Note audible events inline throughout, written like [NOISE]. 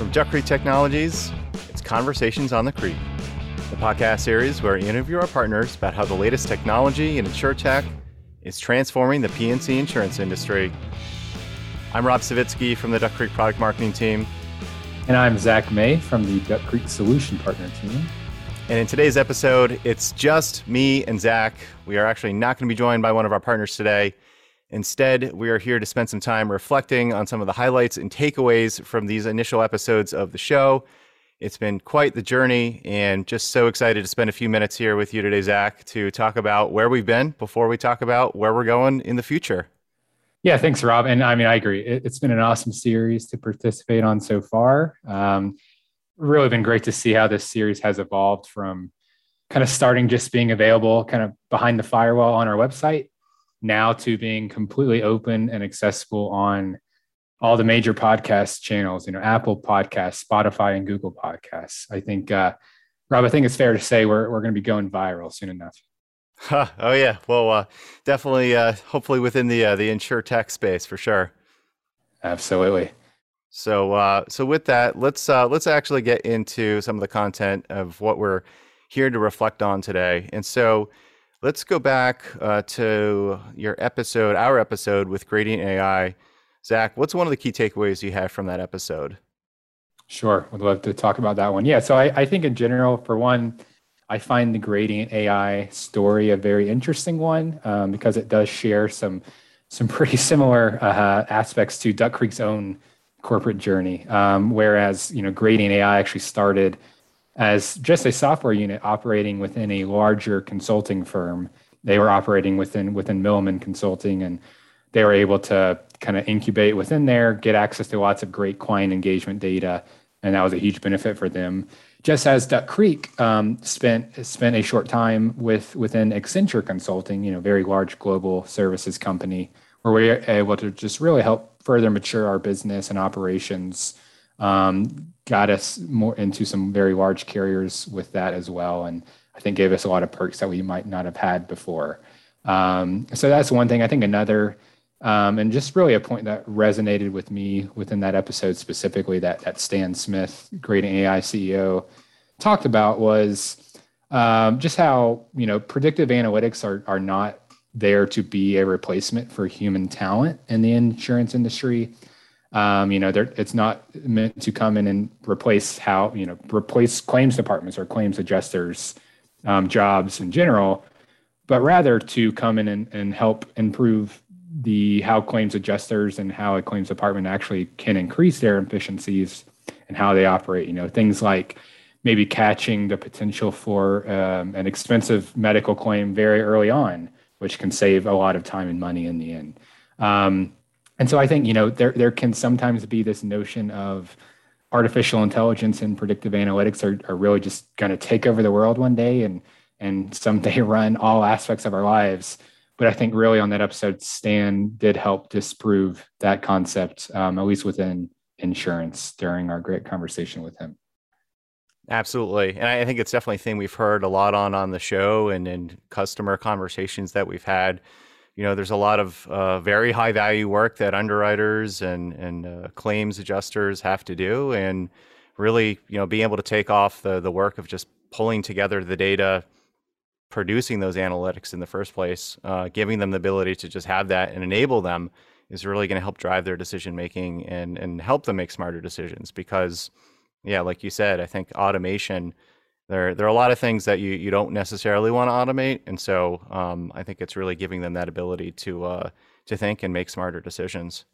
From Duck Creek Technologies, it's Conversations on the Creek, the podcast series where we interview our partners about how the latest technology and insurtech is transforming the P&C insurance industry. I'm Rob Savitsky from the Duck Creek product marketing team. And I'm Zach May from the Duck Creek Solution Partner team. And in today's episode, it's just me and Zach. We are actually not going to be joined by one of our partners today. Instead, we are here to spend some time reflecting on some of the highlights and takeaways from these initial episodes of the show. It's been quite the journey, and just so excited to spend a few minutes here with you today, Zach, to talk about where we've been before we talk about where we're going in the future. Yeah, thanks, Rob. And I mean, I agree. It, has been an awesome series to participate on so far. Um, really been great to see how this series has evolved from kind of starting just being available kind of behind the firewall on our website now to being completely open and accessible on all the major podcast channels, you know, Apple Podcasts, Spotify, and Google Podcasts. I think, uh, Rob, I think it's fair to say we're, we're going to be going viral soon enough. Huh. [LAUGHS] Oh yeah, well, uh, definitely, uh, hopefully within the uh, the insurtech space for sure. Absolutely. So, uh, so with that, let's uh, let's actually get into some of the content of what we're here to reflect on today. And so, Let's go back uh, to your episode, our episode with Gradient AI. Zach, what's one of the key takeaways you have from that episode? Sure, would love to talk about that one. Yeah, so I, I think in general, for one, I find the Gradient AI story a very interesting one um, because it does share some some [LAUGHS] pretty similar uh, aspects to Duck Creek's own corporate journey. Um, whereas you know Gradient AI actually started as just a software unit operating within a larger consulting firm. They were operating within within Milliman Consulting, and they were able to kind of incubate within there, get access to lots of great client engagement data, and that was a huge benefit for them. Just as Duck Creek um, spent spent a short time with within Accenture Consulting, you know, very large global services company, where we were able to just really help further mature our business and operations um, got us more into some very large carriers with that as well. And I think gave us a lot of perks that we might not have had before. Um, so that's one thing. I think another, um, and just really a point that resonated with me within that episode specifically that, that Stan Smith, Gradient AI CEO, talked about was um, just how, you know, predictive analytics are, are not there to be a replacement for human talent in the insurance industry. Um, you know, it's not meant to come in and replace how you know replace claims departments or claims adjusters' um, jobs in general, but rather to come in and, and help improve the how claims adjusters and how a claims department actually can increase their efficiencies and how they operate. You know, things like maybe catching the potential for um, an expensive medical claim very early on, which can save a lot of time and money in the end. Um, and so I think, you know, there, there can sometimes be this notion of artificial intelligence and predictive analytics are, are really just going to take over the world one day and, and someday [LAUGHS] run all aspects of our lives. But I think really on that episode, Stan did help disprove that concept, um, at least within insurance during our great conversation with him. Absolutely. And I think it's definitely a thing we've heard a lot on on the show and in customer conversations that we've had you know, there's a lot of uh, very high value work that underwriters and and uh, claims adjusters have to do, and really, you know, being able to take off the the work of just pulling together the data, producing those analytics in the first place, uh, giving them the ability to just have that and enable them is really going to help drive their decision making and and help them make smarter decisions because yeah like you said i think automation there there are a lot of things that you you don't necessarily want to automate, and so um, I think it's really giving them that ability to uh, to think and make smarter decisions.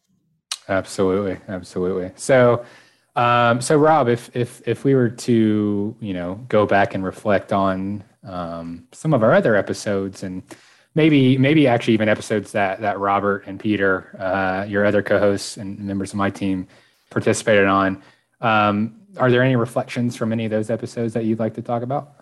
Absolutely, absolutely. So. Um, so Rob, if if if we were to you know go back and reflect on um, some of our other episodes and maybe maybe actually even episodes that that Robert and Peter, uh, your other co-hosts and members of my team, participated on, um, are there any reflections from any of those episodes that you'd like to talk about?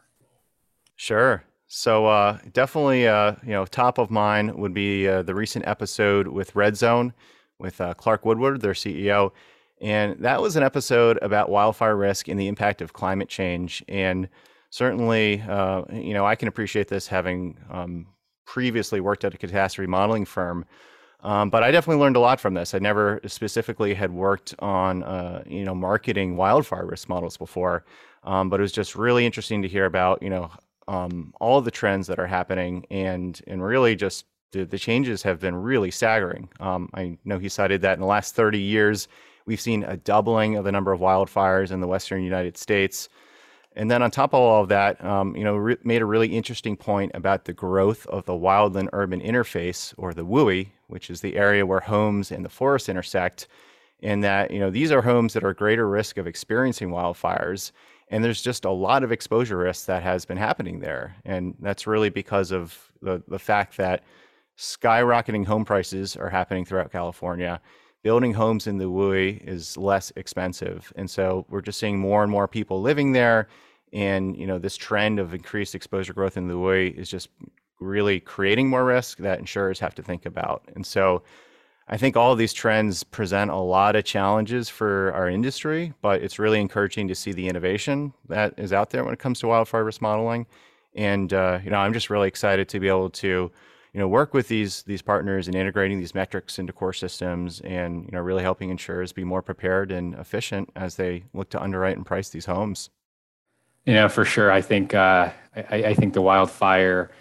Sure. So uh, definitely, uh, you know, top of mind would be uh, the recent episode with Red Zone with uh, Clark Woodward, their CEO, and that was an episode about wildfire risk and the impact of climate change. And certainly, uh, you know, I can appreciate this having um, previously worked at a catastrophe modeling firm. Um, but I definitely learned a lot from this. I never specifically had worked on, uh, you know, marketing wildfire risk models before, um, but it was just really interesting to hear about, you know, um, all the trends that are happening and and really just the, the changes have been really staggering. Um, I know he cited that in the last 30 years, we've seen a doubling of the number of wildfires in the western United States. And then on top of all of that, um, you know, re- made a really interesting point about the growth of the wildland urban interface, or the WUI, which is the area where homes and the forest intersect. And that you know these are homes that are greater risk of experiencing wildfires, and there's just a lot of exposure risk that has been happening there, and that's really because of the the fact that skyrocketing home prices are happening throughout California. Building homes in the WUI is less expensive, and so we're just seeing more and more people living there. And you know, this trend of increased exposure growth in the WUI is just really creating more risk that insurers have to think about. And so, I think all of these trends present a lot of challenges for our industry, but it's really encouraging to see the innovation that is out there when it comes to wildfire risk modeling. And uh, you know, I'm just really excited to be able to you know work with these these partners and integrating these metrics into core systems and you know really helping insurers be more prepared and efficient as they look to underwrite and price these homes. You know for sure. I think uh, I, I, think the wildfire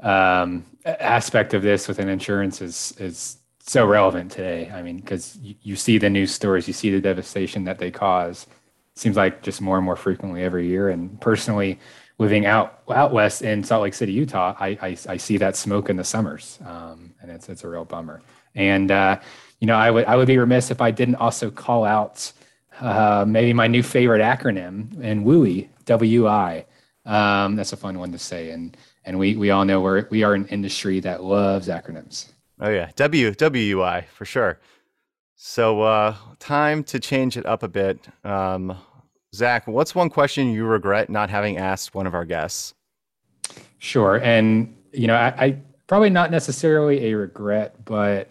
um, aspect of this within insurance is is so relevant today. I mean because you, you see the news stories you see the devastation that they cause. It seems like just more and more frequently every year. And personally living out out west in Salt Lake City, Utah, I I, I see that smoke in the summers, um, and it's it's a real bummer. And uh, you know, I would I would be remiss if I didn't also call out uh, maybe my new favorite acronym and WUI W I. Um, that's a fun one to say, and and we we all know we're we are an industry that loves acronyms. Oh yeah, W W I for sure. So uh, time to change it up a bit. Um, Zach, what's one question you regret not having asked one of our guests? Sure. And, you know, I, I probably not necessarily a regret, but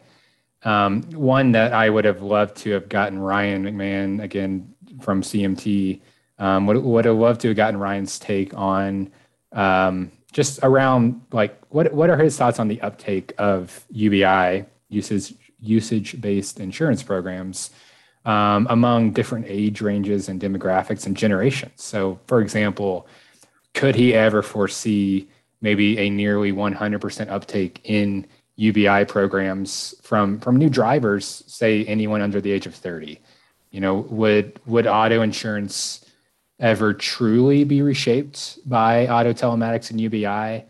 um, one that I would have loved to have gotten Ryan McMahon again from CMT. Um, would, would have loved to have gotten Ryan's take on um, just around like what what are his thoughts on the uptake of UBI usage usage based insurance programs um, among different age ranges and demographics and generations. So, for example, could he ever foresee maybe a nearly 100% uptake in UBI programs from from new drivers, say anyone under the age of 30? You know, would would auto insurance ever truly be reshaped by auto telematics and UBI,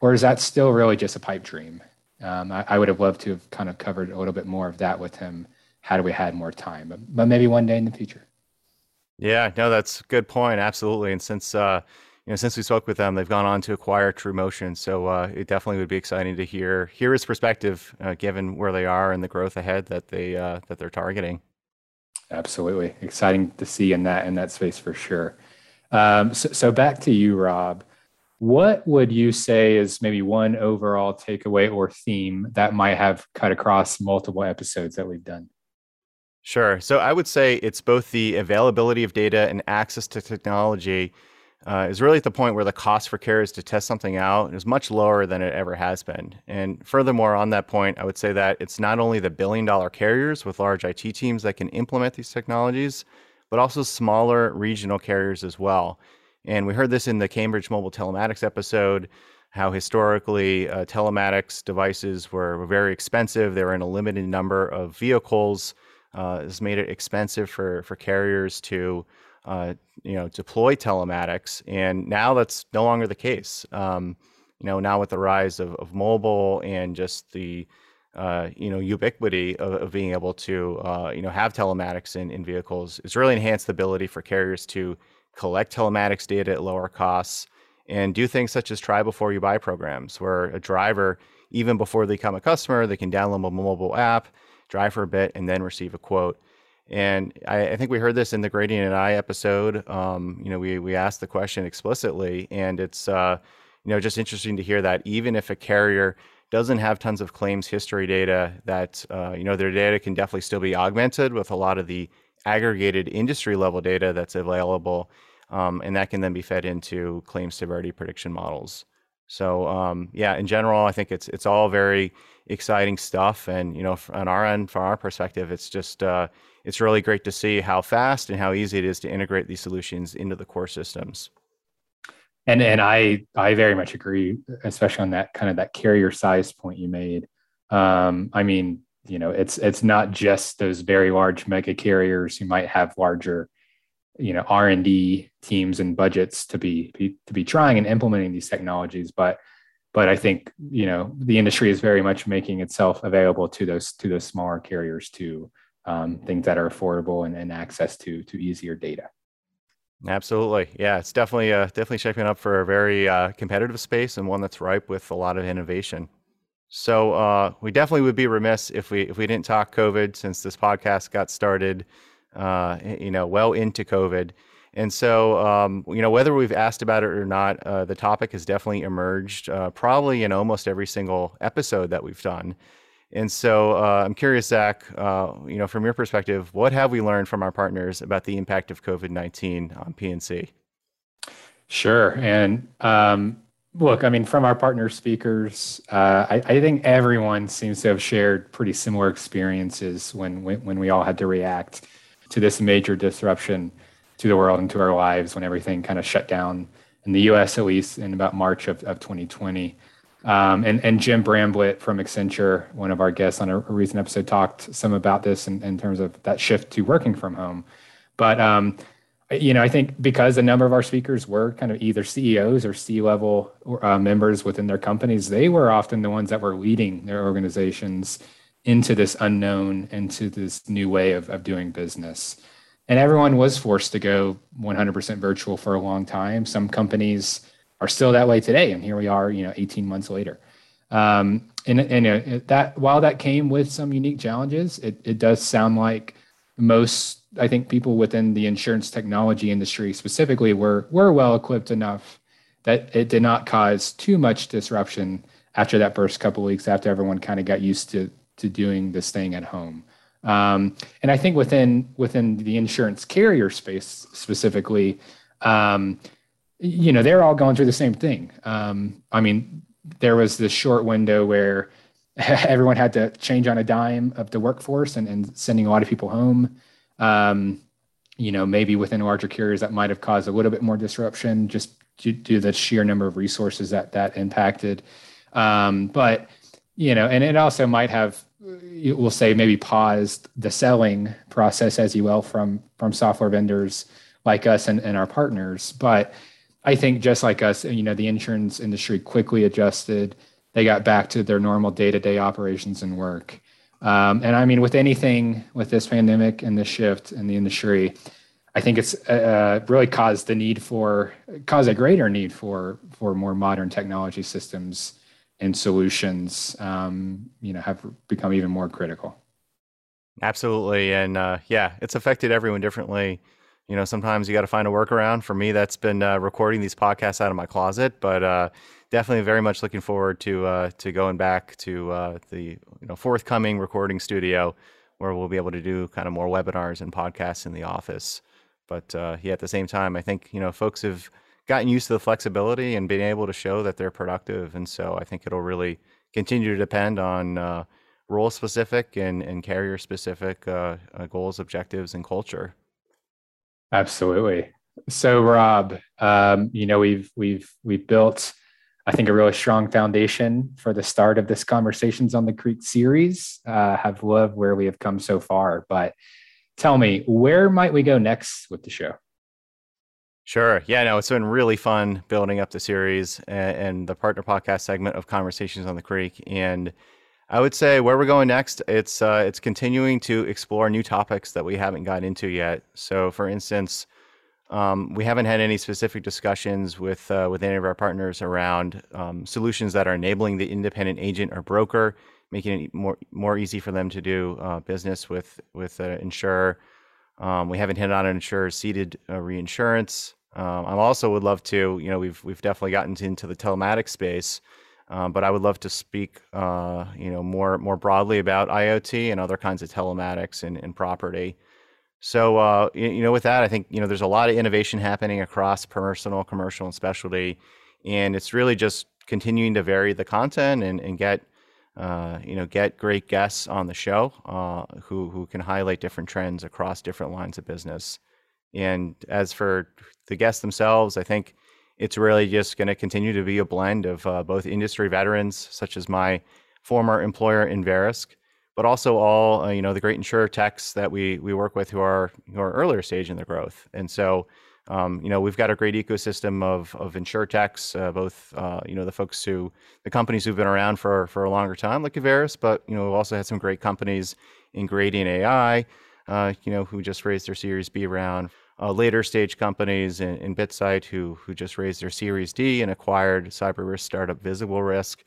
or is that still really just a pipe dream? Um, I, I, would have loved to have kind of covered a little bit more of that with him had we had more time, but, but maybe one day in the future. Yeah, no, that's a good point. Absolutely. And since, uh, you know, since we spoke with them, they've gone on to acquire TrueMotion. So uh, it definitely would be exciting to hear hear his perspective, uh, given where they are and the growth ahead that they uh, that they're targeting. Absolutely, exciting to see in that in that space for sure. Um, so, so back to you, Rob. What would you say is maybe one overall takeaway or theme that might have cut across multiple episodes that we've done? Sure. So I would say it's both the availability of data and access to technology uh, is really at the point where the cost for carriers to test something out is much lower than it ever has been. And furthermore, on that point, I would say that it's not only the billion dollar carriers with large IT teams that can implement these technologies, but also smaller regional carriers as well. And we heard this in the Cambridge Mobile Telematics episode how historically uh, telematics devices were, were very expensive. They were in a limited number of vehicles uh, has made it expensive for for carriers to uh, you know deploy telematics, and now that's no longer the case. Um, you know, now with the rise of, of mobile and just the uh, you know ubiquity of, of being able to uh, you know have telematics in, in vehicles, it's really enhanced the ability for carriers to collect telematics data at lower costs and do things such as try before you buy programs, where a driver even before they become a customer, they can download a mobile app drive for a bit, and then receive a quote. And I, I think we heard this in the Gradient AI episode. Um, you know, we we asked the question explicitly, and it's uh, you know just interesting to hear that even if a carrier doesn't have tons of claims history data, that uh, you know their data can definitely still be augmented with a lot of the aggregated industry level data that's available, um, and that can then be fed into claim severity prediction models. So um, yeah, in general, I think it's it's all very exciting stuff. And you know, on our end, from our perspective, it's just uh, it's really great to see how fast and how easy it is to integrate these solutions into the core systems. And and I I very much agree, especially on that kind of that carrier size point you made. Um, I mean, you know, it's it's not just those very large mega carriers who might have larger, you know, R and D teams and budgets to be, be to be trying and implementing these technologies, but but I think you know the industry is very much making itself available to those to those smaller carriers to um, things that are affordable and, and access to to easier data. Absolutely, yeah, it's definitely uh, definitely shaping up for a very uh, competitive space and one that's ripe with a lot of innovation. So uh, we definitely would be remiss if we if we didn't talk COVID since this podcast got started, uh, you know, well into COVID. And so, um, you know, whether we've asked about it or not, uh, the topic has definitely emerged, uh, probably in almost every single episode that we've done. And so, uh, I'm curious, Zach, uh, you know, from your perspective, what have we learned from our partners about the impact of COVID 19 on P&C? Sure. And um, look, I mean, from our partner speakers, uh, I, I, think everyone seems to have shared pretty similar experiences when, when, when we all had to react to this major disruption to the world and to our lives when everything kind of shut down in the US, at least in about March of, of 2020. Um, and, and Jim Bramblett from Accenture, one of our guests on a, recent episode, talked some about this in, in, terms of that shift to working from home. But, um, you know, I think because a number of our speakers were kind of either CEOs or C level uh, members within their companies, they were often the ones that were leading their organizations into this unknown, into this new way of, of doing business and everyone was forced to go 100% virtual for a long time. Some companies are still that way today, and here we are, you know, 18 months later. Um, and and uh, that while that came with some unique challenges, it, it does sound like most, I think, people within the insurance technology industry specifically were were well equipped enough that it did not cause too much disruption after that first couple weeks after everyone kind of got used to to doing this thing at home. Um, and I think within within the insurance carrier space specifically, um, you know, they're all going through the same thing. Um, I mean, there was this short window where [LAUGHS] everyone had to change on a dime of the workforce and, and sending a lot of people home. Um, you know, maybe within larger carriers that might have caused a little bit more disruption just due to the sheer number of resources that that impacted. Um, but you know, and it also might have we'll say maybe paused the selling process as you will from from software vendors like us and, and our partners. But i think just like us you know the insurance industry quickly adjusted. They got back to their normal day-to-day operations and work. Um, and i mean with anything with this pandemic and this shift in the industry i think it's uh, really caused the need for caused a greater need for for more modern technology systems and solutions, um, you know, have become even more critical. Absolutely, and uh, yeah, it's affected everyone differently. You know, sometimes you got to find a workaround. For me, that's been uh, recording these podcasts out of my closet, but uh, definitely very much looking forward to uh, to going back to uh, the you know forthcoming recording studio where we'll be able to do kind of more webinars and podcasts in the office. But uh, yeah, at the same time, I think you know folks have gotten used to the flexibility and being able to show that they're productive. And so I think it'll really continue to depend on uh, role specific and, and carrier specific uh, uh, goals, objectives, and culture. Absolutely. So Rob, um, you know we've we've we've built, I think, a really strong foundation for the start of this conversations on the Creek series. Uh, have loved where we have come so far, but tell me, where might we go next with the show? Sure. Yeah, no, it's been really fun building up the series and, and, the partner podcast segment of Conversations on the Creek. And I would say where we're going next, it's uh, it's continuing to explore new topics that we haven't gotten into yet. So, for instance, um, we haven't had any specific discussions with uh, with any of our partners around um, solutions that are enabling the independent agent or broker, making it more more easy for them to do uh, business with with an insurer. Um, we haven't hit on an insurer seated uh, reinsurance. Um, I also would love to, you know, we've we've definitely gotten into the telematics space, um, but I would love to speak, uh, you know, more more broadly about IoT and other kinds of telematics and, and property. So, uh, you know, with that, I think you know there's a lot of innovation happening across personal, commercial, and specialty, and it's really just continuing to vary the content and, and get uh, you know get great guests on the show uh, who who can highlight different trends across different lines of business. And as for the guests themselves, I think it's really just going to continue to be a blend of uh, both industry veterans, such as my former employer in Verisk, but also all uh, you know the great insurer techs that we we work with who are who are earlier stage in their growth. And so um, you know, we've got a great ecosystem of of insurtechs, uh, both uh, you know the folks who the companies who've been around for for a longer time, like Everis, but you know we've also had some great companies in Gradient AI, uh, you know, who just raised their Series B round. Uh, later stage companies in, in BitSight who who just raised their Series D and acquired cyber risk startup Visible Risk.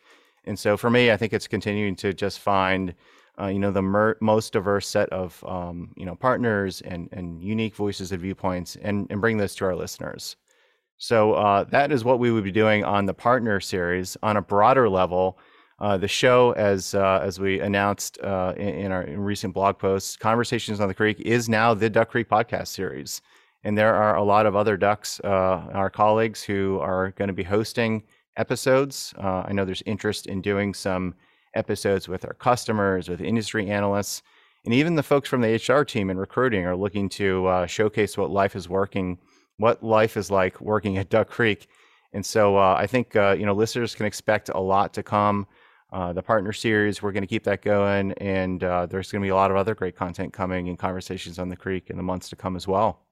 And so for me, I think it's continuing to just find uh, you know the mer- most diverse set of um, you know partners and and unique voices and viewpoints and and bring this to our listeners so uh, that is what we would be doing on the partner series on a broader level uh, the show as uh, as we announced uh, in, in, our recent blog posts conversations on the creek is now the duck creek podcast series and there are a lot of other ducks uh, our colleagues who are going to be hosting episodes i know there's interest in doing some episodes with our customers, with industry analysts, and even the folks from the HR team and recruiting are looking to uh, showcase what life is working, what life is like working at Duck Creek. And so uh, I think uh, you know listeners can expect a lot to come. Uh, the partner series, we're going to keep that going, and uh, there's going to be a lot of other great content coming and conversations on the creek in the months to come as well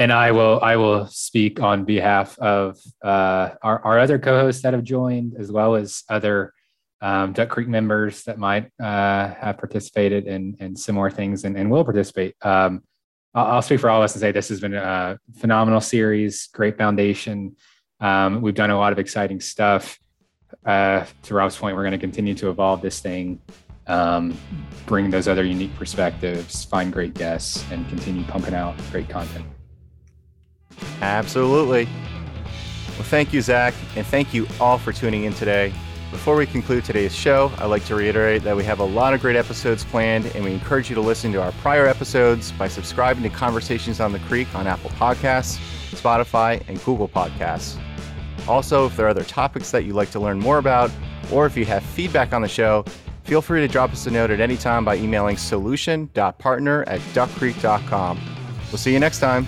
and I will I will speak on behalf of uh, our, our other co-hosts that have joined, as well as other um, Duck Creek members that might uh, have participated in, in similar things and, and will participate. Um, I'll, I'll, speak for all of us and say this has been a phenomenal series, great foundation. Um, we've done a lot of exciting stuff. Uh, to Rob's point, we're going to continue to evolve this thing, um, bring those other unique perspectives, find great guests, and continue pumping out great content. Absolutely. Well, thank you, Zach, and thank you all for tuning in today. Before we conclude today's show, I'd like to reiterate that we have a lot of great episodes planned, and we encourage you to listen to our prior episodes by subscribing to Conversations on the Creek on Apple Podcasts, Spotify, and Google Podcasts. Also, if there are other topics that you'd like to learn more about, or if you have feedback on the show, feel free to drop us a note at any time by emailing solution.partner at duckcreek.com. We'll see you next time.